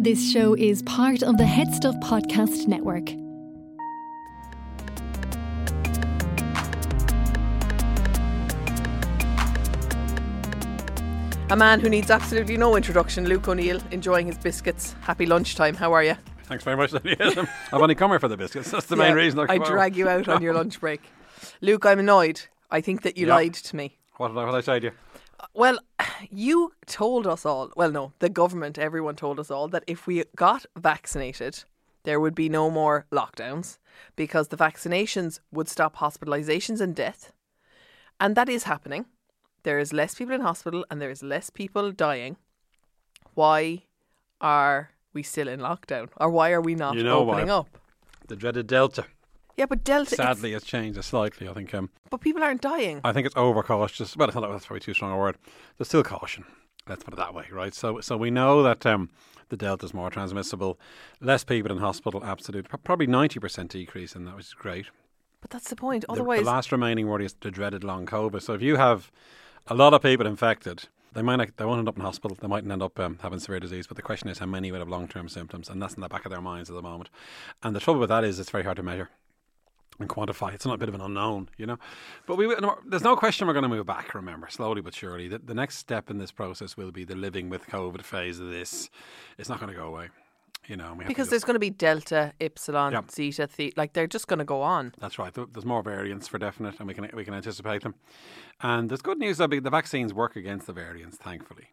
This show is part of the HeadStuff Podcast Network. A man who needs absolutely no introduction, Luke O'Neill, enjoying his biscuits. Happy lunchtime. How are you? Thanks very much. I've only come here for the biscuits. That's the main Yeah, reason. I drag you out on your lunch break. Luke, I'm annoyed. I think that you Yeah. lied to me. What did I, what did I say to you? Well, you told us all, well, no, the government, everyone told us all that if we got vaccinated, there would be no more lockdowns because the vaccinations would stop hospitalizations and death. And that is happening. There is less people in hospital and there is less people dying. Why are we still in lockdown? Or why are we not You know opening why. up? The dreaded Delta. Yeah, but Delta. Sadly, it's changed slightly. I think. Um, but people aren't dying. I think it's overcautious. Well, it's not, that's probably too strong a word. There's still caution. Let's put it that way, right? So, so we know that um, the Delta is more transmissible. Less people in hospital. Absolute. Probably ninety percent decrease in that, which is great. But that's the point. The- Otherwise, the, last remaining word is the dreaded long COVID. So if you have a lot of people infected, they might not, they won't end up in hospital. They mightn't end up um, having severe disease. But the question is how many will have long term symptoms, and that's in the back of their minds at the moment. And the trouble with that is it's very hard to measure and quantify. It's not a bit of an unknown, you know. But we there's no question we're going to move back. Remember, slowly but surely. The, the next step in this process will be the living with COVID phase of this. It's not going to go away, you know. and we have to because there's going to be Delta, Epsilon, Yeah. Zeta, Theta, like they're just going to go on. That's right. There's more variants for definite, and we can we can anticipate them. And there's good news that the vaccines work against the variants, thankfully.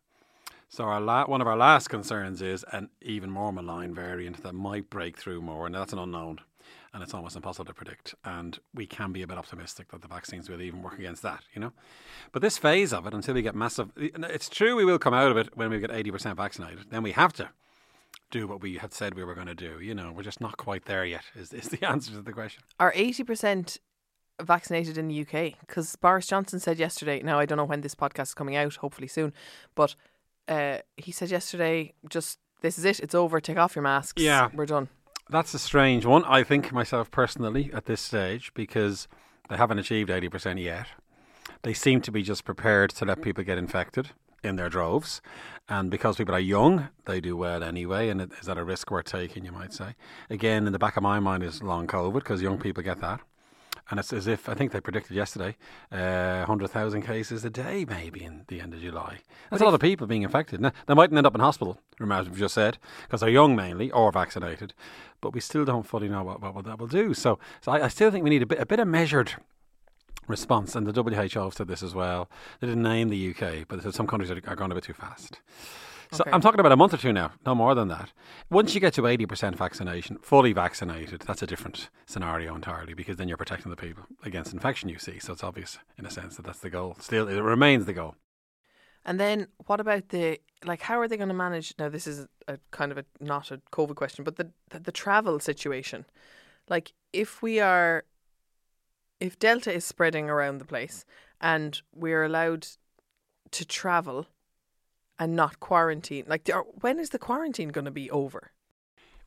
So our la- one of our last concerns is an even more malign variant that might break through more, and that's an unknown, and it's almost impossible to predict. And we can be a bit optimistic that the vaccines will even work against that, you know. But this phase of it, until we get massive, it's true we will come out of it when we get 80% vaccinated. Then we have to do what we had said we were going to do. You know, we're just not quite there yet. Is is the answer to the question? Are 80% vaccinated in the UK? Because Boris Johnson said yesterday, now I don't know when this podcast is coming out, hopefully soon, but uh, he said yesterday, just this is it, it's over, take off your masks. Yeah. We're done. That's a strange one, I think, myself personally, at this stage, because they haven't achieved 80% yet. They seem to be just prepared to let people get infected in their droves. And because people are young, they do well anyway. And is that a risk worth taking, you might say? Again, in the back of my mind is long COVID, because young people get that. And it's as if, I think they predicted yesterday, uh, 100,000 cases a day, maybe, in the end of July. That's a lot of people being infected. Now, they mightn't end up in hospital, remember, as we've just said, because they're young mainly or vaccinated. But we still don't fully know what, what, that will do. So, so I, I still think we need a bit, a bit of measured response. And the WHO have said this as well. They didn't name the UK, but they said some countries are, are going a bit too fast. So Okay. I'm talking about a month or two now, no more than that. Once you get to 80% vaccination, fully vaccinated, that's a different scenario entirely because then you're protecting the people against infection, you see. So it's obvious in a sense that that's the goal. Still, it remains the goal. And then what about the, like, how are they going to manage? Now, this is a kind of a, not a COVID question, but the, the, the travel situation. Like, if we are, if Delta is spreading around the place and we're allowed to travel and not quarantine, like, when is the quarantine going to be over?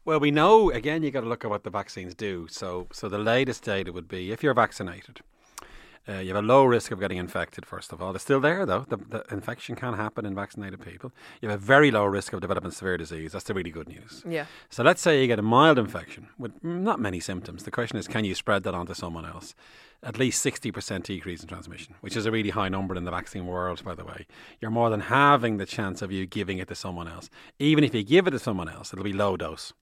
Well, we know again. You got to look at what the vaccines do. So, so the latest data would be if you're vaccinated, uh, you have a low risk of getting infected. First of all, it's still there though. The, the infection can happen in vaccinated people. You have a very low risk of developing severe disease. That's the really good news. Yeah. So let's say you get a mild infection with not many symptoms. The question is, can you spread that onto someone else? At least 60% decrease in transmission, which is a really high number in the vaccine world, by the way. You're more than halving the chance of you giving it to someone else. Even if you give it to someone else, it'll be low dose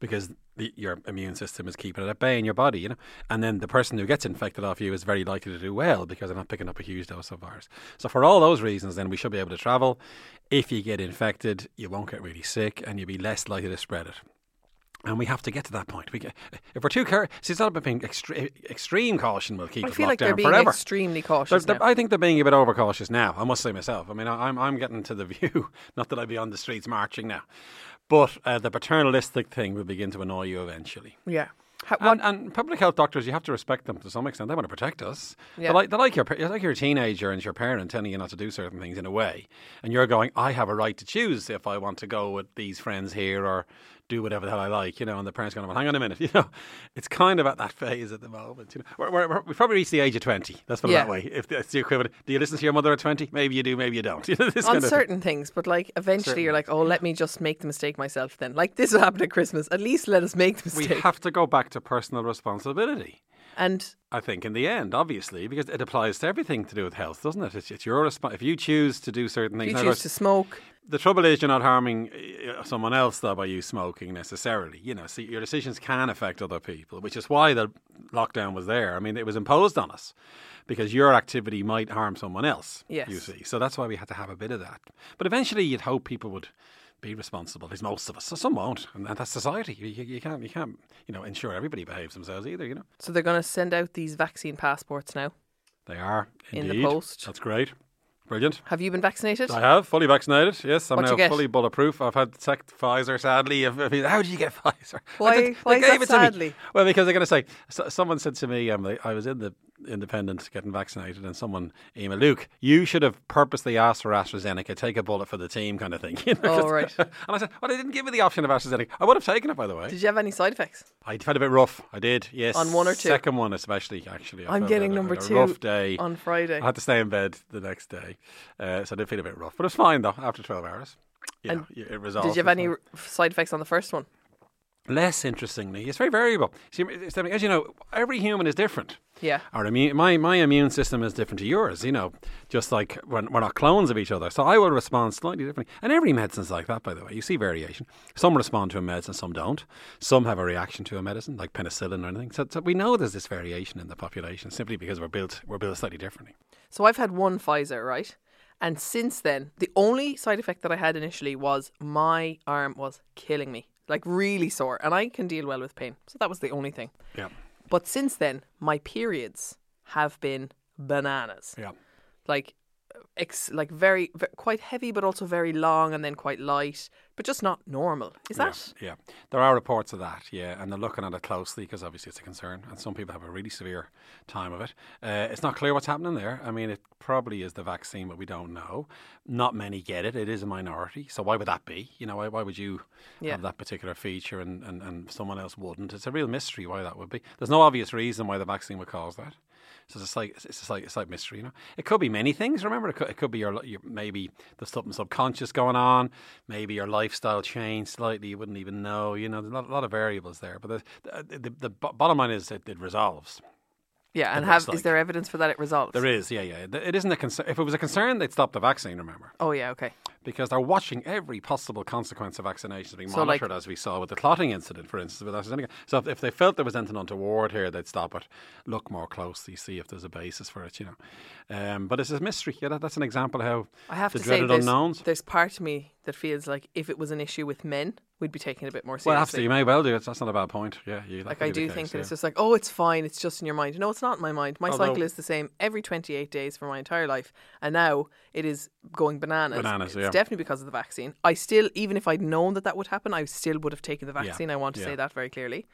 because the, your immune system is keeping it at bay in your body, you know. And then the person who gets infected off you is very likely to do well because they're not picking up a huge dose of virus. So for all those reasons, then we should be able to travel. If you get infected, you won't get really sick and you'll be less likely to spread it. And we have to get to that point. We get, if we're too careful, see, it's not about being extre- extreme caution We'll keep I us feel locked like they're down being forever. extremely They're- cautious they're- now. I think they're being a bit overcautious now. I must say myself. I mean, I- I'm I'm getting to the view. Not that I'd be on the streets marching now, but uh, the paternalistic thing will begin to annoy you eventually. yeah. How, And, and public health doctors, you have to respect them to some extent. They want to protect us. Yeah. They're, like, they're like your they're like your teenager and your parent telling you not to do certain things in a way, and you're going, I have a right to choose if I want to go with these friends here or do whatever the hell I like, you know. And the parents going, well, hang on a minute, you know. It's kind of at that phase at the moment. You know, we're, we're, we're, we've probably reached the age of twenty. Let's put it Yeah. that way. If that's the equivalent, do you listen to your mother at twenty? Maybe you do, maybe you don't. You know, this on kind of thing. certain things, but like eventually you're like, oh, let me just make the mistake myself then. Like this will happen at Christmas. At least let us make the mistake. We have to go back to personal responsibility. And I think in the end, obviously, because it applies to everything to do with health, doesn't it? It's, it's your response. If you choose to do certain if things, you choose to smoke, the trouble is you're not harming uh, someone else though by you smoking necessarily. You know, see, your decisions can affect other people, which is why the lockdown was there. I mean, it was imposed on us because your activity might harm someone else. Yes. you see, so that's why we had to have a bit of that. But eventually, you'd hope people would be least most of us. So some won't, and that's society. You, you, can't, you can't, you know, ensure everybody behaves themselves either. You know. so they're going to send out these vaccine passports now. They are In the post. That's great, brilliant. Have you been vaccinated? I have fully vaccinated. Yes, I'm What'd now fully bulletproof. I've had sec- Pfizer. Sadly, how did you get Pfizer? Why- did- why is that sadly? Well, because they're going to say so, someone said to me, um, I was in the Independent getting vaccinated, and someone emailed Luke, you should have purposely asked for AstraZeneca, take a bullet for the team, kind of thing. You know, Oh, right. and I said, well, they didn't give me the option of AstraZeneca. I would have taken it, by the way. Did you have any side effects? I felt a bit rough. I did, yes. On one or two? Second one, especially, actually. I I'm getting I a- number had a two rough day. on Friday. I had to stay in bed the next day, uh, so I did feel a bit rough, but it's fine though. After twelve hours, you And it resolved. Did you have any side effects on the first one? Less interestingly, it's very variable. See, as you know, every human is different. Yeah. Our immune, my my immune system is different to yours. You know, just like when we're not clones of each other, so I will respond slightly differently. And every medicine's like that, by the way. You see variation. Some respond to a medicine, some don't. Some have a reaction to a medicine, like penicillin or anything. So, so we know there's this variation in the population simply because we're built we're built slightly differently. So I've had one Pfizer, right? And since then, the only side effect that I had initially was my arm was killing me, like really sore, and I can deal well with pain. So that was the only thing. Yeah, But since then, my periods have been bananas. yeah. Like ex- like very, ve quite heavy but also very long and then quite light, but just not normal. Is that? Yeah, yeah. There are reports of that, yeah, and they're looking at it closely because obviously it's a concern, and some people have a really severe time of it. Uh, it's not clear what's happening there. I mean, it probably is the vaccine, but we don't know. Not many get it. It is a minority, so why would that be? You know, why, why would you Yeah. have that particular feature and, and, and someone else wouldn't? It's a real mystery why that would be. There's no obvious reason why the vaccine would cause that. So it's like it's like it's like mystery, you know. It could be many things. Remember, it could, it could be your, your maybe there's something subconscious going on. Maybe your lifestyle changed slightly. You wouldn't even know. You know, there's a lot, a lot of variables there. But the the, the, the bottom line is it, it resolves. Yeah, and have looks is there evidence for that it resolves? There is, yeah, yeah. It isn't a concern. If it was a concern, they'd stop the vaccine. Remember, Oh yeah, okay. because they're watching every possible consequence of vaccinations being So, like- monitored, as we saw with the clotting incident, for instance, with AstraZeneca. So if, if they felt there was anything untoward here, they'd stop it, look more closely, see if there's a basis for it, you know. Um, but it's a mystery. Yeah, that, that's an example of how I have the to say, dreaded there's, unknowns. there's part of me that feels like if it was an issue with men, we'd be taking it a bit more seriously. Well, after you may well do it. That's not a bad point. Yeah, you, Like I do case, think that it's just like, oh, it's fine. It's just in your mind. No, it's not in my mind. My Although- cycle is the same every 28 days for my entire life, and now it is going bananas. Bananas, it's yeah. definitely because of the vaccine. I still, even if I'd known that that would happen, I still would have taken the Yeah, vaccine. I want to yeah. say that very clearly.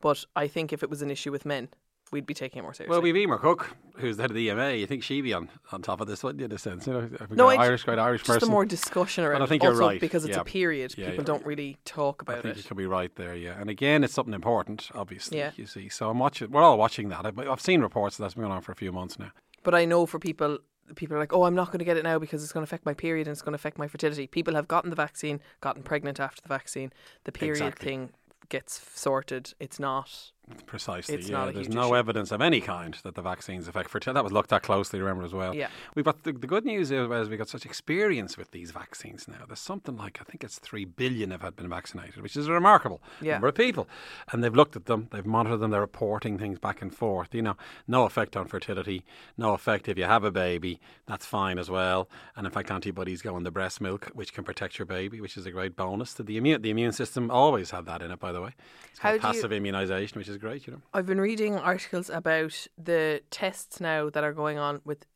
But I think if it was an issue with men, we'd be taking it more seriously. Well, we've Emer Cooke, who's the head of the EMA. You think she'd be on, on top of this, wouldn't you, in a sense? You know, No, I- Irish, great Irish just person. the more discussion around. And I think you're right, because it's yeah. a period. Yeah, People yeah. don't really talk about it. I think it. you could be right there, yeah. And again, it's something important, obviously. Yeah. You see, so I'm watching. We're all watching that. I've, I've seen reports that that's been going on for a few months now. But I know for people, people are like, oh, I'm not going to get it now because it's going to affect my period and it's going to affect my fertility. People have gotten the vaccine, gotten pregnant after the vaccine. The period Exactly. thing gets sorted. It's not Precisely. It's yeah. There's no issue. evidence of any kind that the vaccines affect fertility. That was looked at closely, remember, as well. Yeah. We've got the, the good news is, is we've got such experience with these vaccines now. There's something like, I think it's 3 billion have had been vaccinated, which is a remarkable Yeah. number of people. And they've looked at them, they've monitored them, they're reporting things back and forth. You know, no effect on fertility, no effect if you have a baby, that's fine as well. And in fact, antibodies go in the breast milk, which can protect your baby, which is a great bonus to the immune. The immune system always had that in it, by the way. It's How called you- passive immunisation, which is great, you know. I've been reading articles about the tests now that are going on with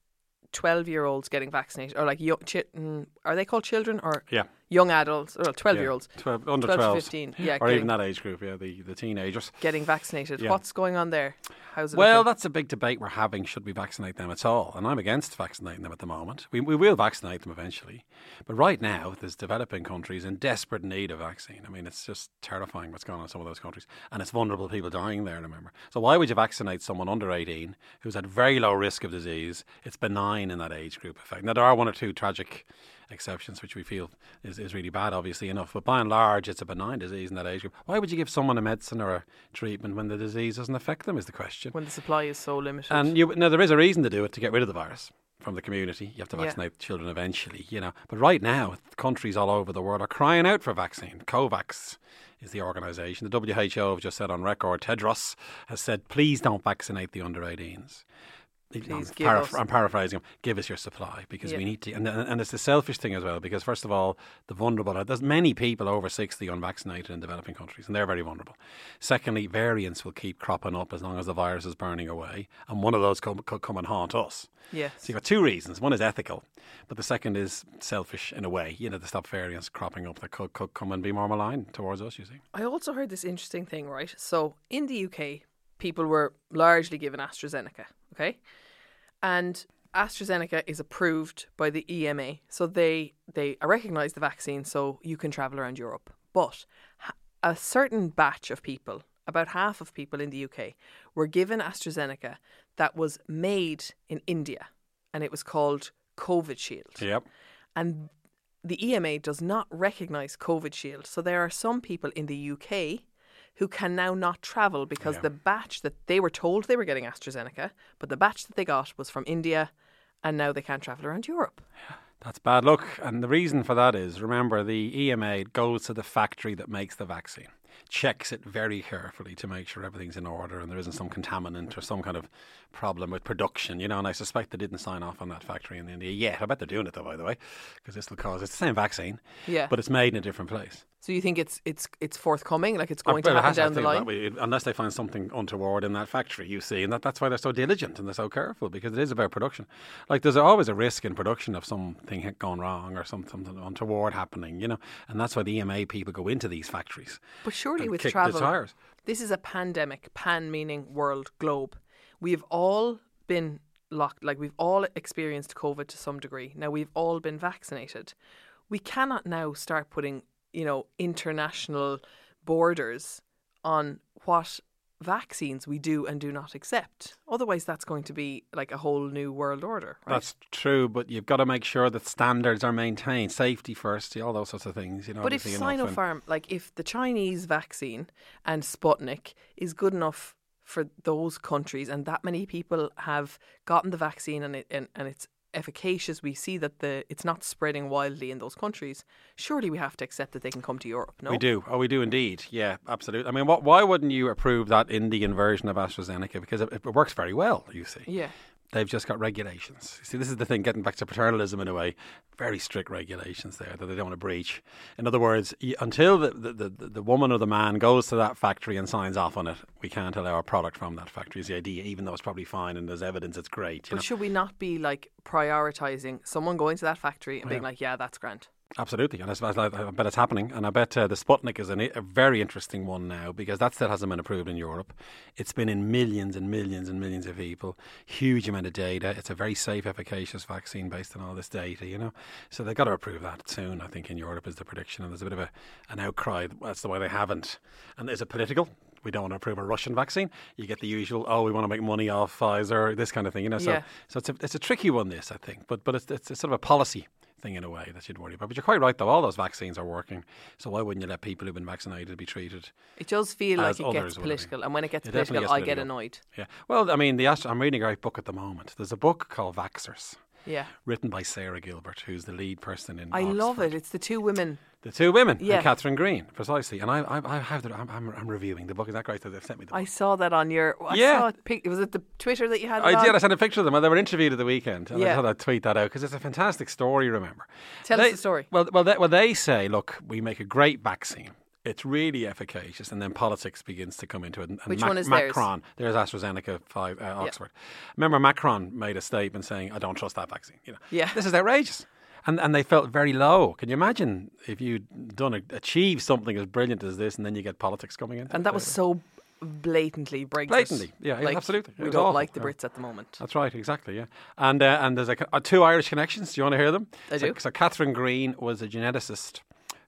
12 year olds getting vaccinated, or like young, chi- mm, are they called children or Yeah. Young adults, or 12 year Yeah, olds 12, under 12 to 12, 15, yeah, or even that age group, yeah, the, the teenagers. getting vaccinated? Yeah. What's going on there? How's it Well, looking? that's a big debate we're having. Should we vaccinate them at all? And I'm against vaccinating them at the moment. We, we will vaccinate them eventually. But right now, there's developing countries in desperate need of vaccine. I mean, it's just terrifying what's going on in some of those countries. And it's vulnerable people dying there, remember. So why would you vaccinate someone under 18 who's at very low risk of disease? It's benign in that age group effect. Now, there are one or two tragic exceptions, which we feel is, is really bad, obviously enough. But by and large, it's a benign disease in that age group. Why would you give someone a medicine or a treatment when the disease doesn't affect them? Is the question. when the supply is so limited. And you, now there is a reason to do it to get rid of the virus from the community. You have to Yeah. vaccinate children eventually, you know. But right now, countries all over the world are crying out for vaccine. COVAX is the organisation. The WHO have just said on record. Tedros has said, please don't vaccinate the under 18s. I'm, I'm paraphrasing him. Give us your supply because we need to. And, and it's the selfish thing as well because first of all, the vulnerable. There's many people over sixty unvaccinated in developing countries, and they're very vulnerable. Secondly, variants will keep cropping up as long as the virus is burning away, and one of those come, could come and haunt us. yes. So you've got two reasons. One is ethical, but the second is selfish in a way. You know, to stop variants cropping up that could, could come and be more malign towards us. You see. I also heard this interesting thing, right? So in the UK, people were largely given AstraZeneca, okay? And AstraZeneca is approved by the EMA, so they they recognise the vaccine, so you can travel around Europe. But a certain batch of people, about half of people in the UK, were given AstraZeneca that was made in India, and it was called Covishield Yep. and the EMA does not recognise Covishield. So there are some people in the UK who can now not travel because Yeah. the batch that they were told they were getting AstraZeneca, but the batch that they got was from India, and now they can't travel around Europe. That's bad luck. And the reason for that is remember, the EMA goes to the factory that makes the vaccine, checks it very carefully to make sure everything's in order and there isn't some contaminant or some kind of problem with production, you know. And I suspect they didn't sign off on that factory in India yet. I bet they're doing it though, by the way, because this will cause it's the same vaccine, Yeah. but it's made in a different place. So you think it's it's it's forthcoming, like it's going Well, to happen down to the line? way, unless they find something untoward in that factory, you see, and that, that's why they're so diligent and they're so careful because it is about production. Like there's always a risk in production of something gone wrong or some, something untoward happening, you know, and that's why the EMA people go into these factories. But surely with travel, this is a pandemic. Pan meaning world, globe. We have all been locked, like we've all experienced COVID to some degree. Now we've all been vaccinated. We cannot now start putting, you know, international borders on what vaccines we do and do not accept. Otherwise, that's going to be like a whole new world order. Right? That's true, but you've got to make sure that standards are maintained, safety first, all those sorts of things. You know, But if obviously enough, and- Sinopharm, like if the Chinese vaccine and Sputnik is good enough for those countries, and that many people have gotten the vaccine and it and, and it's efficacious, we see that the it's not spreading wildly in those countries. Surely we have to accept that they can come to Europe. No, We do. Oh, we do indeed. Yeah, absolutely. I mean, what, why wouldn't you approve that Indian version of AstraZeneca? Because it, it works very well, you see. Yeah, They've just got regulations. See, this is the thing, getting back to paternalism in a way, very strict regulations there that they don't want to breach. In other words, until the, the, the, the woman or the man goes to that factory and signs off on it, we can't allow a product from that factory, is the idea, even though it's probably fine and there's evidence it's great. But know? should we not be like prioritizing someone going to that factory and oh, being like, yeah, that's grand. Absolutely, and I, bet it's happening. And I bet uh, the Sputnik is an, a very interesting one now because that still hasn't been approved in Europe. It's been in millions and millions and millions of people, huge amount of data. It's a very safe, efficacious vaccine based on all this data, you know. So they've got to approve that soon. I think in Europe is the prediction, and there's a bit of a, an outcry. That's the why they haven't. And there's a political? We don't want to approve a Russian vaccine. You get the usual, oh, we want to make money off Pfizer, this kind of thing, you know. So, Yeah. so it's a it's a tricky one. This I think, but but it's it's, it's sort of a policy thing in a way that you'd worry about. But you're quite right, though. All those vaccines are working. So why wouldn't you let people who've been vaccinated be treated? It does feel like it gets political, and when it gets It political, gets I get annoyed. Yeah. Well, I mean, the Ast- I'm reading a great book at the moment. There's a book called Vaxxers, Yeah, written by Sarah Gilbert, who's the lead person in. I love it. It's the two women. The two women, Yeah. and Catherine Green, precisely. And I, I, I have the, I'm, I'm, I'm reviewing the book. Is that great that they've sent me the book? I saw that on your. I Yeah. saw it, was it the Twitter that you had? I on? did. I sent a picture of them. Well, they were interviewed at the weekend, and I Yeah. thought I'd tweet that out because it's a fantastic story. Remember, Tell us the story. Well, well, they, well, they say, look, we make a great vaccine. It's really efficacious, and then politics begins to come into it. And and Which Mac- one is theirs? Macron? There's AstraZeneca, five, uh, Oxford. Remember, Macron made a statement saying, "I don't trust that vaccine." You know, Yeah. this is outrageous. And, and they felt very low. Can you imagine if you'd done a, achieved something as brilliant as this, and then you get politics coming in? And that was so blatantly Brexit. Blatantly, yeah, yeah, like, absolutely. It We don't awful, like the yeah. Brits at the moment. That's right, exactly, yeah. And uh, and there's a, uh, two Irish connections. Do you want to hear them? I so, do. So Catherine Green was a geneticist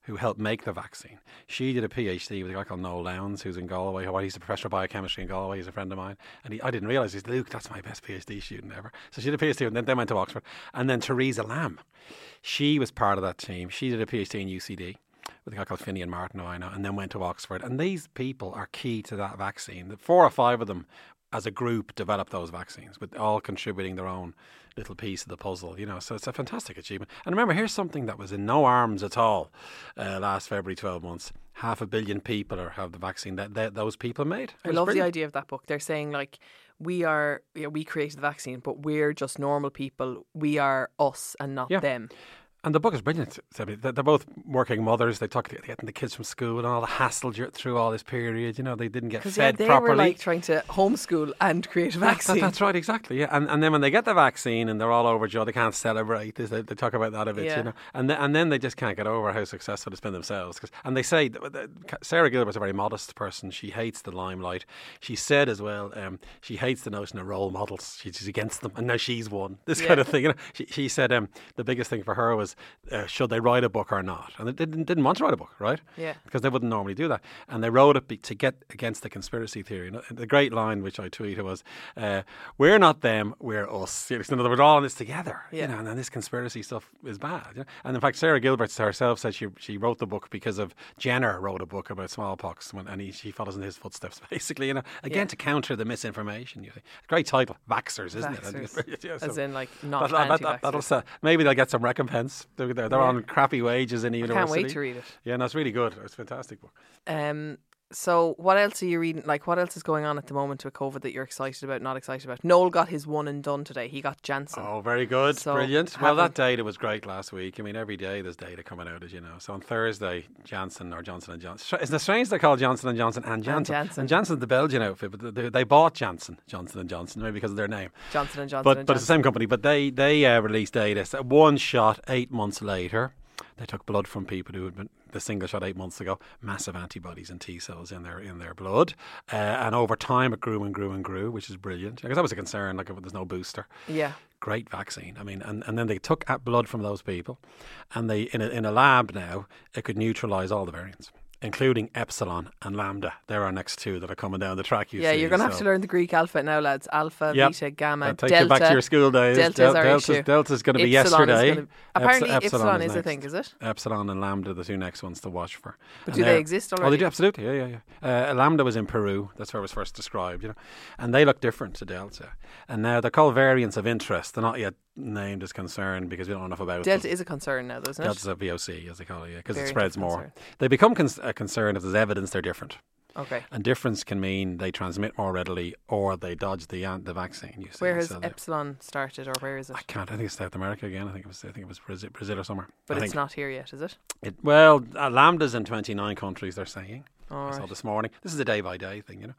who helped make the vaccine. She did a PhD with a guy called Noel Lowndes, who's in Galway. He's a professor of biochemistry in Galway. He's a friend of mine. And he, I didn't realise, he's Luke, that's my best PhD student ever. So she did a PhD and then, then went to Oxford. And then Teresa Lambe, she was part of that team. She did a PhD in UCD with a guy called Finian Martin, who I know, and then went to Oxford. And these people are key to that vaccine. Four or five of them, as a group, develop those vaccines, with all contributing their own little piece of the puzzle. You know, so it's a fantastic achievement. And remember, here's something that was in no arms at all uh, last February, twelve months. Half a billion people are, have the vaccine that, that those people made. I love the idea of that book. They're saying like we are, yeah, we created the vaccine, but we're just normal people. We are us and not Yeah. them. And the book is brilliant. They're both working mothers. They talk about getting the kids from school and all the hassle through all this period. You know, they didn't get Because yeah, fed they properly. were like trying to homeschool and create a That- that- vaccine. that's right, exactly. Yeah, and and then when they get the vaccine and they're all overjoyed, they can't celebrate. They, they talk about that a bit, Yeah. you know. And then, and then they just can't get over how successful it's been themselves. 'Cause- and they say that- that Sarah Gilbert's a very modest person. She hates the limelight. She said as well, um, she hates the notion of role models. She's against them, and now she's one. This kind of thing. You know, she, she said um, the biggest thing for her was uh, should they write a book or not, and they didn't didn't want to write a book, right? Yeah. because they wouldn't normally do that. And they wrote it be, to get against the conspiracy theory. And the great line which I tweeted was, uh, "We're not them, we're us." You know, in other words, we're all in this together. Yeah. You know, and then this conspiracy stuff is bad. You know? And in fact, Sarah Gilbert herself said she she wrote the book because of Jenner wrote a book about smallpox, when, and he, she follows in his footsteps, basically. You know, again Yeah. to counter the misinformation. You see, great title, Vaxxers, isn't it? Vaxxers. Yeah, As in like not that, anti-vaxxers. that. Maybe they'll get some recompense. They're, they're, they're Yeah. on crappy wages in the I university. can't wait to read it. Yeah, no, it's really good. It's a fantastic book. Um, so what else are you reading? Like, what else is going on at the moment with COVID that you're excited about, not excited about? Noel got his one and done today. He got Janssen. Oh, very good. So, Brilliant. Well, that data was great last week. I mean, every day there's data coming out, as you know. So on Thursday, Janssen or Johnson and Johnson. Isn't it strange they call Johnson and Johnson and Janssen? Janssen. And Janssen's the Belgian outfit, but they, they bought Janssen, Johnson and Johnson, maybe because of their name. Johnson and Johnson. But and but it's the same company. But they they uh, released data. So one shot eight months later. They took blood from people who had been the single shot eight months ago. Massive antibodies and T cells in their in their blood, uh, and over time it grew and grew and grew, which is brilliant. Because that was a concern. Like there's no booster Yeah. great vaccine. I mean, and, and then they took at blood from those people, and they in a, in a lab now it could neutralize all the variants, including epsilon and lambda. They're our next two that are coming down the track. You Yeah, see, you're going to have to learn the Greek alphabet now, lads. Alpha, Yep. beta, gamma, That takes delta. you back to your school days. Delta's Del- our delta's, issue. delta's going to be Epsilon is yesterday. gonna- apparently Eps- epsilon is a thing, is it? Epsilon and lambda are the two next ones to watch for. But And do they exist Oh, they do absolutely. Yeah, yeah, yeah. Uh, lambda was in Peru. That's where it was first described. You know, and they look different to delta. And now they're called variants of interest. They're not yet named as concern because we don't know enough about them. Delta is a concern now, though, isn't it? Delta's a VOC, as they call it, yeah, because it spreads more. concern. They become cons- a concern if there's evidence they're different. Okay. And difference can mean they transmit more readily or they dodge the the vaccine. You see. Where has So Epsilon started, or where is it? I can't. I think it's South America again. I think it was. I think it was Brazil, Brazil or somewhere. But I it's think. not here yet, is it? It, well, uh, lambdas in 29 countries. They're saying. All I saw right. this morning. This is a day by day thing, you know.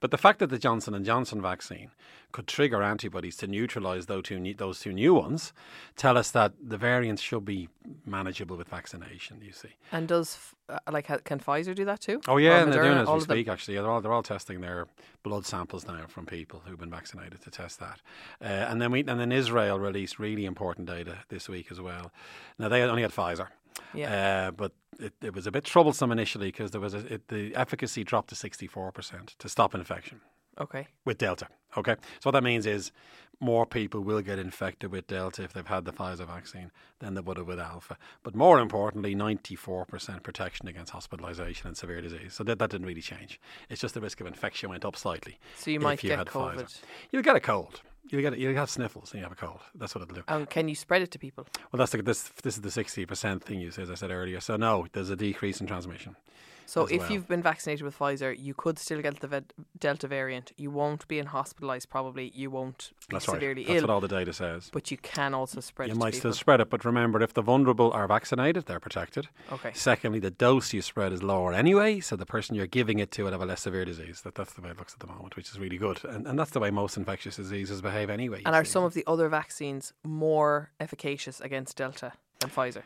But the fact that the Johnson and Johnson vaccine could trigger antibodies to neutralise those two new, those two new ones, tell us that the variants should be manageable with vaccination. You see. And does uh, like can Pfizer do that too? Oh Or yeah, and they're doing it as we of them? Actually, they're all they're all testing their blood samples now from people who've been vaccinated to test that. Uh, and then we and then Israel released really important data this week as well. Now they only had Pfizer, Yeah. uh, but it, it was a bit troublesome initially because there was a, it, the efficacy dropped to sixty four percent to stop an infection Okay. with Delta. Okay, so what that means is more people will get infected with Delta if they've had the Pfizer vaccine than they would have with Alpha. But more importantly, 94% protection against hospitalisation and severe disease. So that, that didn't really change. It's just the risk of infection went up slightly. So you if might you get had COVID. Pfizer. You'll get a cold. You'll get you'll have sniffles and you have a cold. That's what it'll do. Um, can you spread it to people? Well, that's the, this. This is the sixty percent thing you said, as I said earlier. So no, there's a decrease in transmission. So if well. you've been vaccinated with Pfizer, you could still get the Delta variant. You won't be in hospitalised. Probably you won't be That's right. severely That's ill. That's what all the data says. but you can also spread You it might to still spread it, but remember, if the vulnerable are vaccinated, they're protected. Okay. Secondly, the dose you spread is lower anyway, so the person you're giving it to will have a less severe disease. That, that's the way it looks at the moment, which is really good. And, and that's the way most infectious diseases behave anyway. you And are see. some of the other vaccines more efficacious against Delta than Pfizer?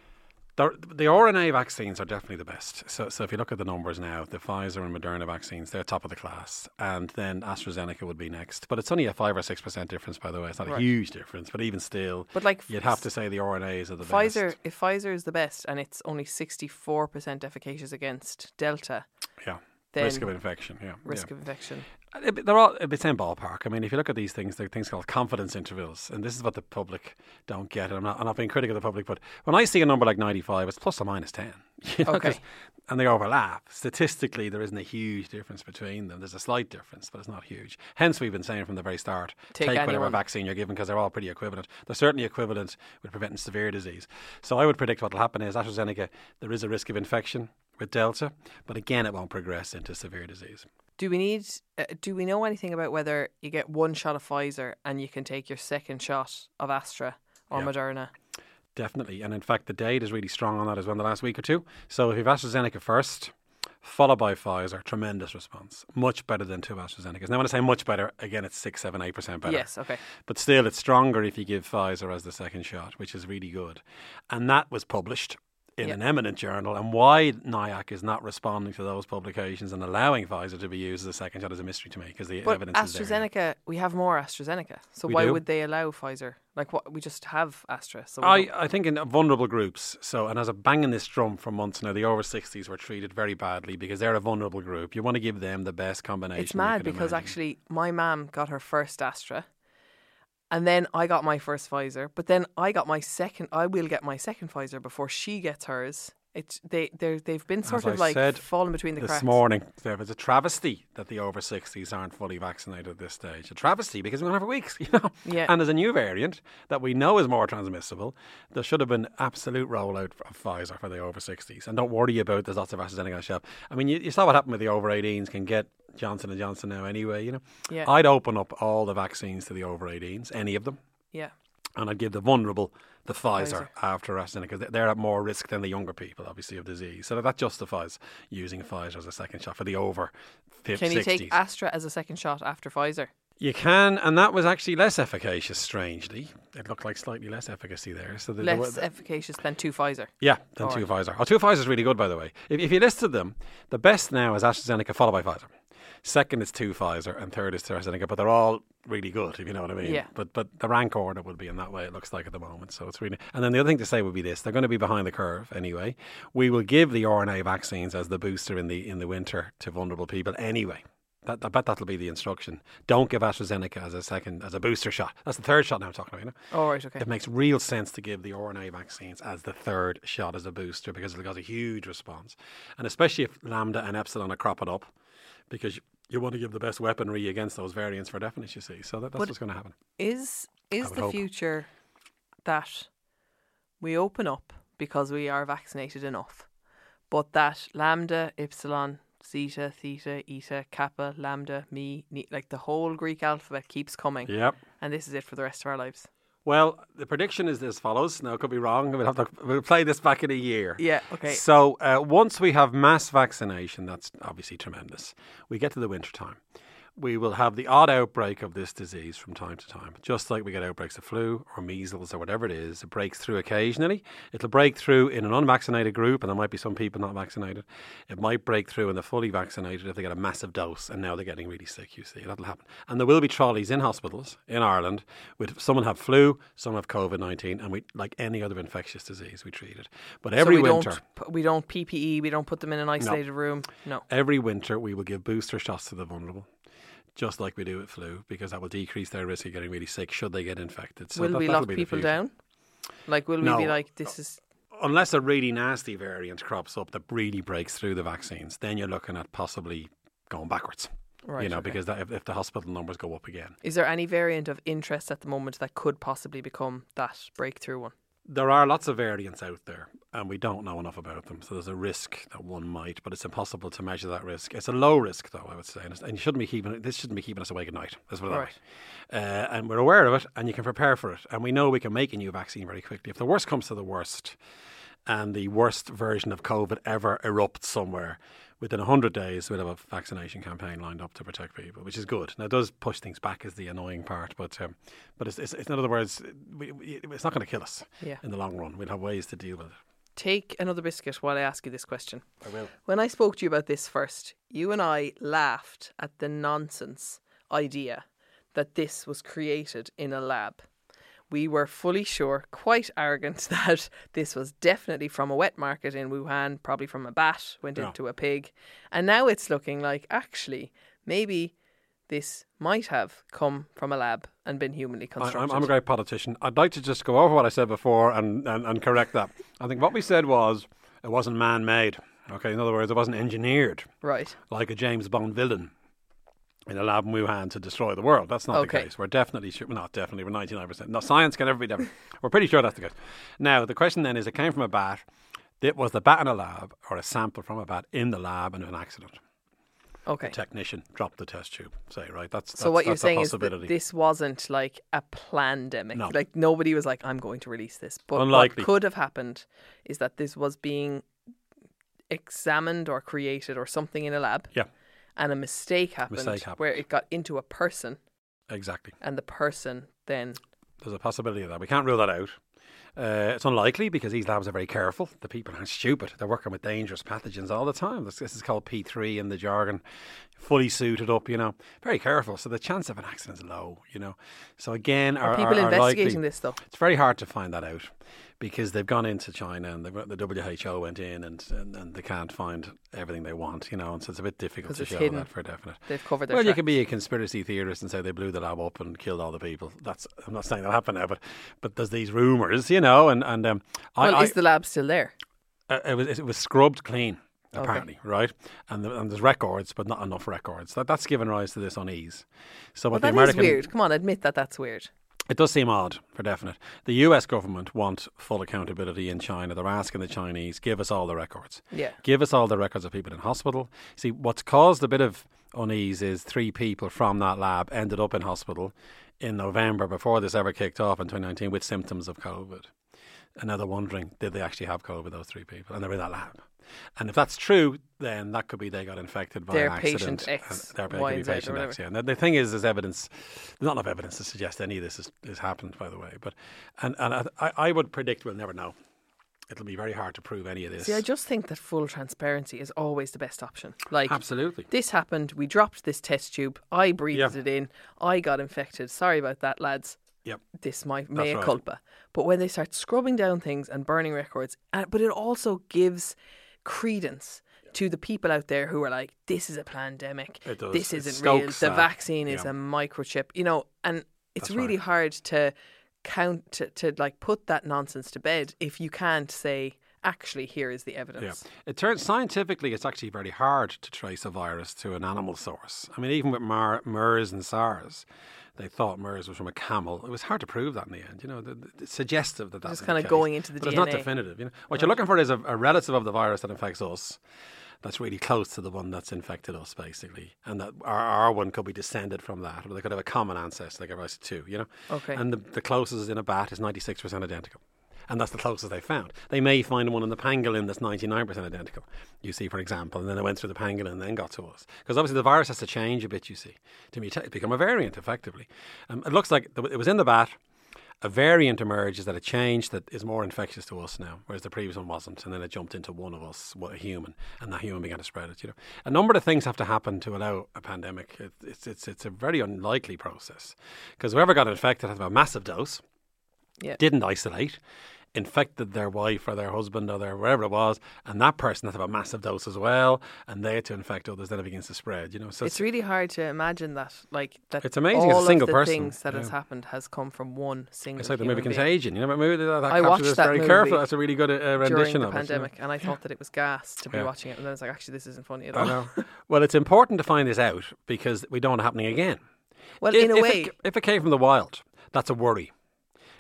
The, the RNA vaccines are definitely the best. So, so if you look at the numbers now, the Pfizer and Moderna vaccines, they're top of the class. And then AstraZeneca would be next. But it's only a 5 or 6% difference, by the way. It's not a huge difference, but even still, But like you'd have to say the RNAs are the Pfizer, best. if Pfizer is the best and it's only sixty-four percent efficacious against Delta, Yeah. risk of infection, yeah. risk yeah. of infection. They're all the same ballpark. I mean, if you look at these things, they're things called confidence intervals, and this is what the public don't get. And I'm not, I'm not being critical of the public, but when I see a number like 95, it's plus or minus 10. You know, Okay. and they overlap. Statistically, there isn't a huge difference between them. There's a slight difference, but it's not huge. Hence, we've been saying from the very start, Take whatever vaccine you're given because they're all pretty equivalent. They're certainly equivalent with preventing severe disease. So I would predict what will happen is AstraZeneca, there is a risk of infection with Delta, but again, it won't progress into severe disease. Do we need? Uh, do we know anything about whether you get one shot of Pfizer and you can take your second shot of Astra or Yeah. Moderna? Definitely. And in fact, the data is really strong on that as well in the last week or two. So if you've AstraZeneca first, followed by Pfizer, tremendous response. Much better than two AstraZenecas. Now, when I say much better, again, it's six, seven, eight percent better. Yes. Okay. But still, it's stronger if you give Pfizer as the second shot, which is really good. And that was published in Yeah. an eminent journal. And why NIAC is not responding to those publications and allowing Pfizer to be used as a second shot is a mystery to me because the But evidence is there. AstraZeneca, we have more AstraZeneca. So We why do. would they allow Pfizer? Like what? We just have Astra. So I, I think in vulnerable groups. So, and as I'm banging this drum for months now, the over 60s were treated very badly because they're a vulnerable group. You want to give them the best combination. it's mad because imagine. actually my mum got her first Astra, and then I got my first Pfizer. But then I got my second. I will get my second Pfizer before she gets hers. It's they they they've been sort As of I like falling between the this cracks. This morning, there was a travesty that the over 60s aren't fully vaccinated at this stage. A travesty because we're going to have weeks, you know. Yeah. And there's a new variant that we know is more transmissible. There should have been absolute rollout of Pfizer for the over 60s. And don't worry about there's lots of AstraZeneca on the shelf. I mean, you, you saw what happened with the over 18s can get Johnson and Johnson now anyway, you know. Yeah. I'd open up all the vaccines to the over 18s, any of them. Yeah. And I'd give the vulnerable the Pfizer, Pfizer. after AstraZeneca because they're at more risk than the younger people, obviously, of disease. So that justifies using Pfizer as a second shot for the over 50s. Can you take Astra as a second shot after Pfizer? You can, and that was actually less efficacious, strangely. It looked like slightly less efficacy there. So Less efficacious than two Pfizer. yeah, than All two. Pfizer. Oh, two Pfizer is really good, by the way. If, if you listed them, the best now is AstraZeneca followed by Pfizer. Second is two Pfizer, and third is AstraZeneca. But they're all really good, if you know what I mean. Yeah. But but the rank order would be in that way. It looks like at the moment. So it's really. And then the other thing to say would be this: they're going to be behind the curve anyway. We will give the RNA vaccines as the booster in the in the winter to vulnerable people anyway. That, I bet that'll be the instruction. Don't give AstraZeneca as a second, as a booster shot. That's the third shot now I'm talking about, you know? All right. Okay. It makes real sense to give the RNA vaccines as the third shot as a booster because it'll cause a huge response. And especially if Lambda and Epsilon are cropping up because you, want to give the best weaponry against those variants for definite, you see. So that, that's But- what's going to happen. Is is the hope. future that we open up because we are vaccinated enough, but that lambda, epsilon, zeta, theta, eta, kappa, lambda, ni, like the whole Greek alphabet keeps coming, Yep. and this is it for the rest of our lives. Well, the prediction is as follows. Now, it could be wrong. We'll have to we'll play this back in a year. Yeah. Okay. So uh, once we have mass vaccination, that's obviously tremendous. We get to the winter time. We will have the odd outbreak of this disease from time to time, just like we get outbreaks of flu or measles or whatever it is. It breaks through occasionally. It'll break through in an unvaccinated group, and there might be some people not vaccinated. It might break through in the fully vaccinated if they get a massive dose, and now they're getting really sick. You see, that'll happen. And there will be trolleys in hospitals in Ireland with someone have flu, some have COVID nineteen, and we like any other infectious disease we treat it. But every so we winter. don't we don't PPE. We don't put them in an isolated room. No. Every winter, we will give booster shots to the vulnerable. Just like we do with flu, because that will decrease their risk of getting really sick should they get infected. So will that, we lock people down? Like, will we No. be like, this is. Unless a really nasty variant crops up that really breaks through the vaccines, then you're looking at possibly going backwards. Right, you know, okay. because that, if, if the hospital numbers go up again, Is there any variant of interest at the moment that could possibly become that breakthrough one? There are lots of variants out there, and we don't know enough about them. So there's a risk that one might, but it's impossible to measure that risk. It's a low risk, though, I would say, and, it's, and you shouldn't be keeping this shouldn't be keeping us awake at night. That's what Right. I uh, and we're aware of it, and you can prepare for it, and we know we can make a new vaccine very quickly. If the worst comes to the worst, and the worst version of COVID ever erupts somewhere. Within 100 days, we'll have a vaccination campaign lined up to protect people, which is good. Now, it does push things back, is the annoying part, but um, but it's, it's, it's, in other words, we, we, it's not going to kill us Yeah. in the long run. We'll have ways to deal with it. Take another biscuit while I ask you this question. I will. When I spoke to you about this first, you and I laughed at the nonsense idea that this was created in a lab. We were fully sure, quite arrogant, that this was definitely from a wet market in Wuhan, probably from a bat, went Yeah. into a pig. And now it's looking like actually, maybe this might have come from a lab and been humanly I, constructed. I'm, I'm a great politician. I'd like to just go over what I said before and, and, and correct that. I think what we said was it wasn't man made. Okay, in other words, it wasn't engineered right. like a James Bond villain in a lab in Wuhan to destroy the world. That's not Okay. the case. We're definitely sure, not definitely, we're 99%. No, science can never be different. we're pretty sure that's the case. Now, the question then is it came from a bat. It was the bat in a lab or a sample from a bat in the lab and an accident. Okay. Technician dropped the test tube, say, right? That's, that's So what you're that's saying is that this wasn't like a pandemic. No. Like nobody was like, "I'm going to release this." But Unlikely. what could have happened is that this was being examined or created or something in a lab, yeah, and a mistake happened, Mistake happened. where it got into a person, exactly. and the person then There's a possibility of that. We can't rule that out. Uh, it's unlikely because these labs are very careful. The people aren't stupid. They're working with dangerous pathogens all the time. This, this is called P3 in the jargon. Fully suited up, you know, very careful. So the chance of an accident is low, you know. So again, are are, people are, are investigating likely, this though? It's very hard to find that out because they've gone into China and the, the WHO went in and, and, and they can't find everything they want, you know, and so it's a bit difficult to show hidden. that for definite. They've covered their. Well, you can be a conspiracy theorist and say they blew the lab up and killed all the people. That's I'm not saying that happened now, but but there's these rumours, you know, and and um, I, Well, I is the lab still there? uh, it was it was scrubbed clean Okay. apparently, right? And the, and there's records, but not enough records. That that's given rise to this unease. So Well, what the American weird. Come on, admit that that's weird. It does seem odd, for definite. The US government want full accountability in China. They're asking the Chinese, give us all the records. Yeah. Give us all the records of people in hospital. See, what's caused a bit of unease is three people from that lab ended up in hospital in November before this ever kicked off in 2019 with symptoms of COVID. And now they're wondering, did they actually have COVID, those three people? And they're in that lab. And if that's true, then that could be they got infected by Their an accident. patient X, and their Y, could be and Z or patient X, yeah. And the, thing is, there's evidence, there's not enough evidence to suggest any of this has, has happened, by the way. But And, and I, I would predict we'll never know. It'll be very hard to prove any of this. See, I just think that full transparency is always the best option. Like, Absolutely. this happened. We dropped this test tube. I breathed Yeah. it in. I got infected. Sorry about that, lads. Yep. This my mea right. culpa. But when they start scrubbing down things and burning records, uh, but it also gives credence to the people out there who are like, "This is a pandemic. This isn't real. The that. vaccine is Yeah. a microchip." You know, and it's That's really right. hard to count to, to like put that nonsense to bed if you can't say, "Actually, here is the Yeah. evidence." It turns scientifically, it's actually very hard to trace a virus to an animal source. I mean, even with Mar- MERS and SARS, they thought MERS was from a camel. It was hard to prove that in the end. You know, the, the, it's suggestive that that's Just kinda going into the but it's not definitive. You know, what you're looking for is a, a relative of the virus that infects us. That's really close to the one that's infected us, basically, and that our, our one could be descended from that, or they could have a common ancestor, like rice of two, you know. Okay. And the, the closest in a bat is 96% identical. And that's the closest they found. They may find one in the pangolin that's 99% identical, you see, for example, and then they went through the pangolin and then got to us. Because obviously the virus has to change a bit, you see, to mutate, become a variant, effectively. Um, it looks like it was in the bat. A variant emerges that a change that is more infectious to us now, whereas the previous one wasn't, and then it jumped into one of us, what, a human, and that human began to spread it. You know, a number of things have to happen to allow a pandemic. It, it's it's it's a very unlikely process because whoever got infected has a massive dose, Yeah. didn't isolate, infected their wife or their husband or their wherever it was, and that person to have a massive dose as well, and they had to infect others. Then it begins to spread. You know, so It's really hard to imagine that, like that. It's amazing as a all single of the person, things that has happened has come from one single. It's like the movie being. Contagion. You know, that movie that, that I watched that very movie careful. That's a really good uh, rendition of it. you know. pandemic, and I thought that it was gas to be Yeah. watching it, and then it's like, actually, this isn't funny at I all. know. well, it's important to find this out because we don't want it happening again. Well, if, in a way, it, if it came from the wild, that's a worry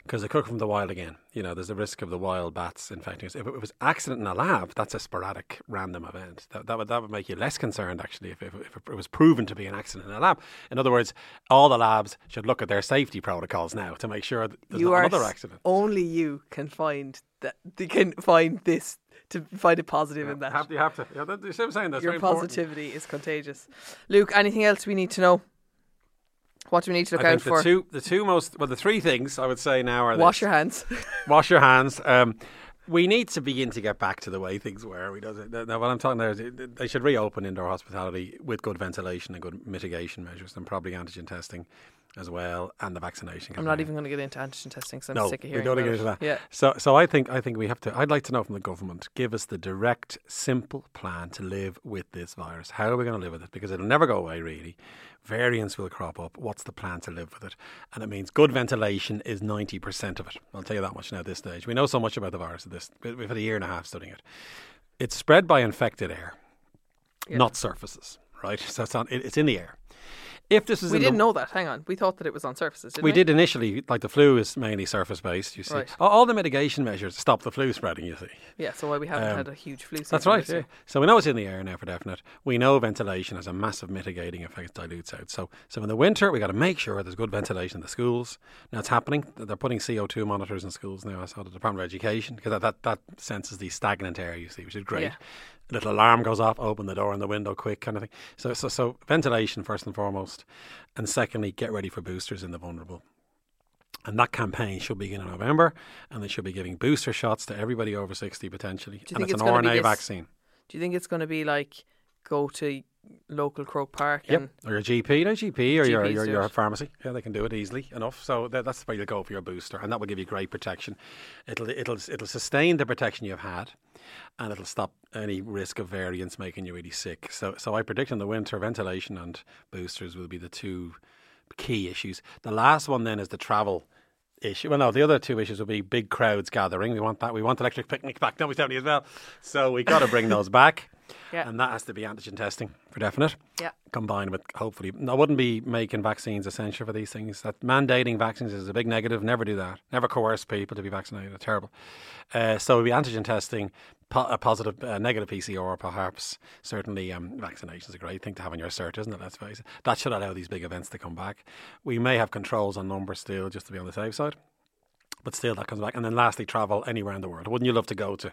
because could come from the wild again. You know, there's a risk of the wild bats infecting us. If it was accident in a lab, that's a sporadic, random event. That, that would that would make you less concerned actually if, if, if it was proven to be an accident in a lab. In other words, all the labs should look at their safety protocols now to make sure that there's you not another accident. Only you can find that. You can find this to find a positive in that. You have to, you have to. Yeah, that, you see what I'm saying? That's Your very important. positivity is contagious. Luke, anything else we need to know? What do we need to look I out think the for? two, the two most, well, the three things I would say now are Wash this. your hands. wash your hands. Um, we need to begin to get back to the way things were. We does now, what I'm talking there, is they should reopen indoor hospitality with good ventilation and good mitigation measures, and probably antigen testing as well, and the vaccination. I'm not even going to get into antigen testing because I'm No, sick of hearing. we don't get into that. Yeah. So, so I think I think we have to. I'd like to know from the government give us the direct, simple plan to live with this virus. How are we going to live with it? Because it'll never go away. Really, variants will crop up. What's the plan to live with it? And it means good ventilation is ninety percent of it. I'll tell you that much now. At this stage, we know so much about the virus. At this, we've had a year and a half studying it. It's spread by infected air, Yeah. not surfaces. Right, so it's on. It, it's in the air. If this is We didn't the, know that. Hang on. We thought that it was on surfaces, didn't we? we did initially, like the flu is mainly surface based. You see, Right. all, all the mitigation measures stop the flu spreading. You see, Yeah, so why we haven't Um, had a huge flu season. that's right. Yeah. So we know it's in the air now for definite. We know ventilation has a massive mitigating effect. It dilutes out. So, so in the winter, we got to make sure there's good ventilation in the schools. Now it's happening. They're putting CO two monitors in schools now. I saw the Department of Education because that, that that senses the stagnant air. You see, which is great. Yeah. A little alarm goes off, open the door and the window quick, kind of thing. So, so, so ventilation first and foremost, and secondly, get ready for boosters in the vulnerable. And that campaign should begin in November, and they should be giving booster shots to everybody over 60 potentially. and it's, it's an RNA this- vaccine. Do you think it's going to be like go to local Croke Park Yep. and Or your GP, no GP, or your, GPs your, your pharmacy. Yeah, they can do it easily enough. So that, that's where you go for your booster, and that will give you great protection. It'll it'll it'll sustain the protection you've had, and it'll stop any risk of variants making you really sick. So so I predict in the winter, ventilation and boosters will be the two key issues. The last one then is the travel issue. Well, no, the other two issues will be big crowds gathering. We want that. We want electric picnic back. No, we certainly as well. So we got to bring those back. Yeah. And that has to be antigen testing for definite. Yeah. Combined with hopefully, I wouldn't be making vaccines essential for these things. That mandating vaccines is a big negative. Never do that. Never coerce people to be vaccinated. Terrible. Uh, so it'll be antigen testing, po- a positive, uh, negative PCR, perhaps. Certainly, um, vaccinations a great thing to have in your cert, isn't it? Let's face it. That should allow these big events to come back. We may have controls on numbers still, just to be on the safe side. But still, that comes back. And then lastly, travel anywhere in the world. Wouldn't you love to go to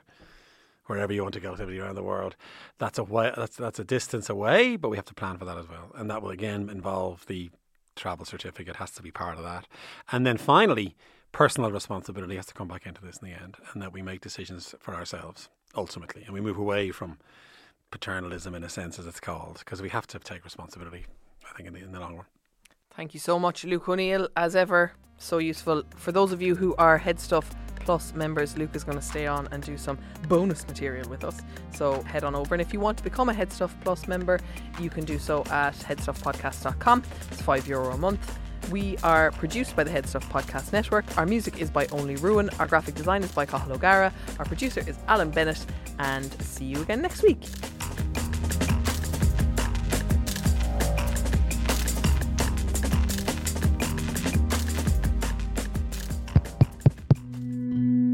wherever you want to go to around the world? That's a way, that's that's a distance away, but we have to plan for that as well. And that will again involve the travel certificate has to be part of that. And then finally, personal responsibility has to come back into this in the end, and that we make decisions for ourselves ultimately, and we move away from paternalism in a sense, as it's called, because we have to take responsibility. I think in the, in the long run. Thank you so much, Luke O'Neill. As ever, so useful. For those of you who are HeadStuff Plus members, Luke is going to stay on and do some bonus material with us. So head on over. And if you want to become a HeadStuff Plus member, you can do so at headstuffpodcast.com. It's five euro a month. We are produced by the HeadStuff Podcast Network. Our music is by Only Ruin. Our graphic design is by Cathal O'Gara. Our producer is Alan Bennett. And see you again next week.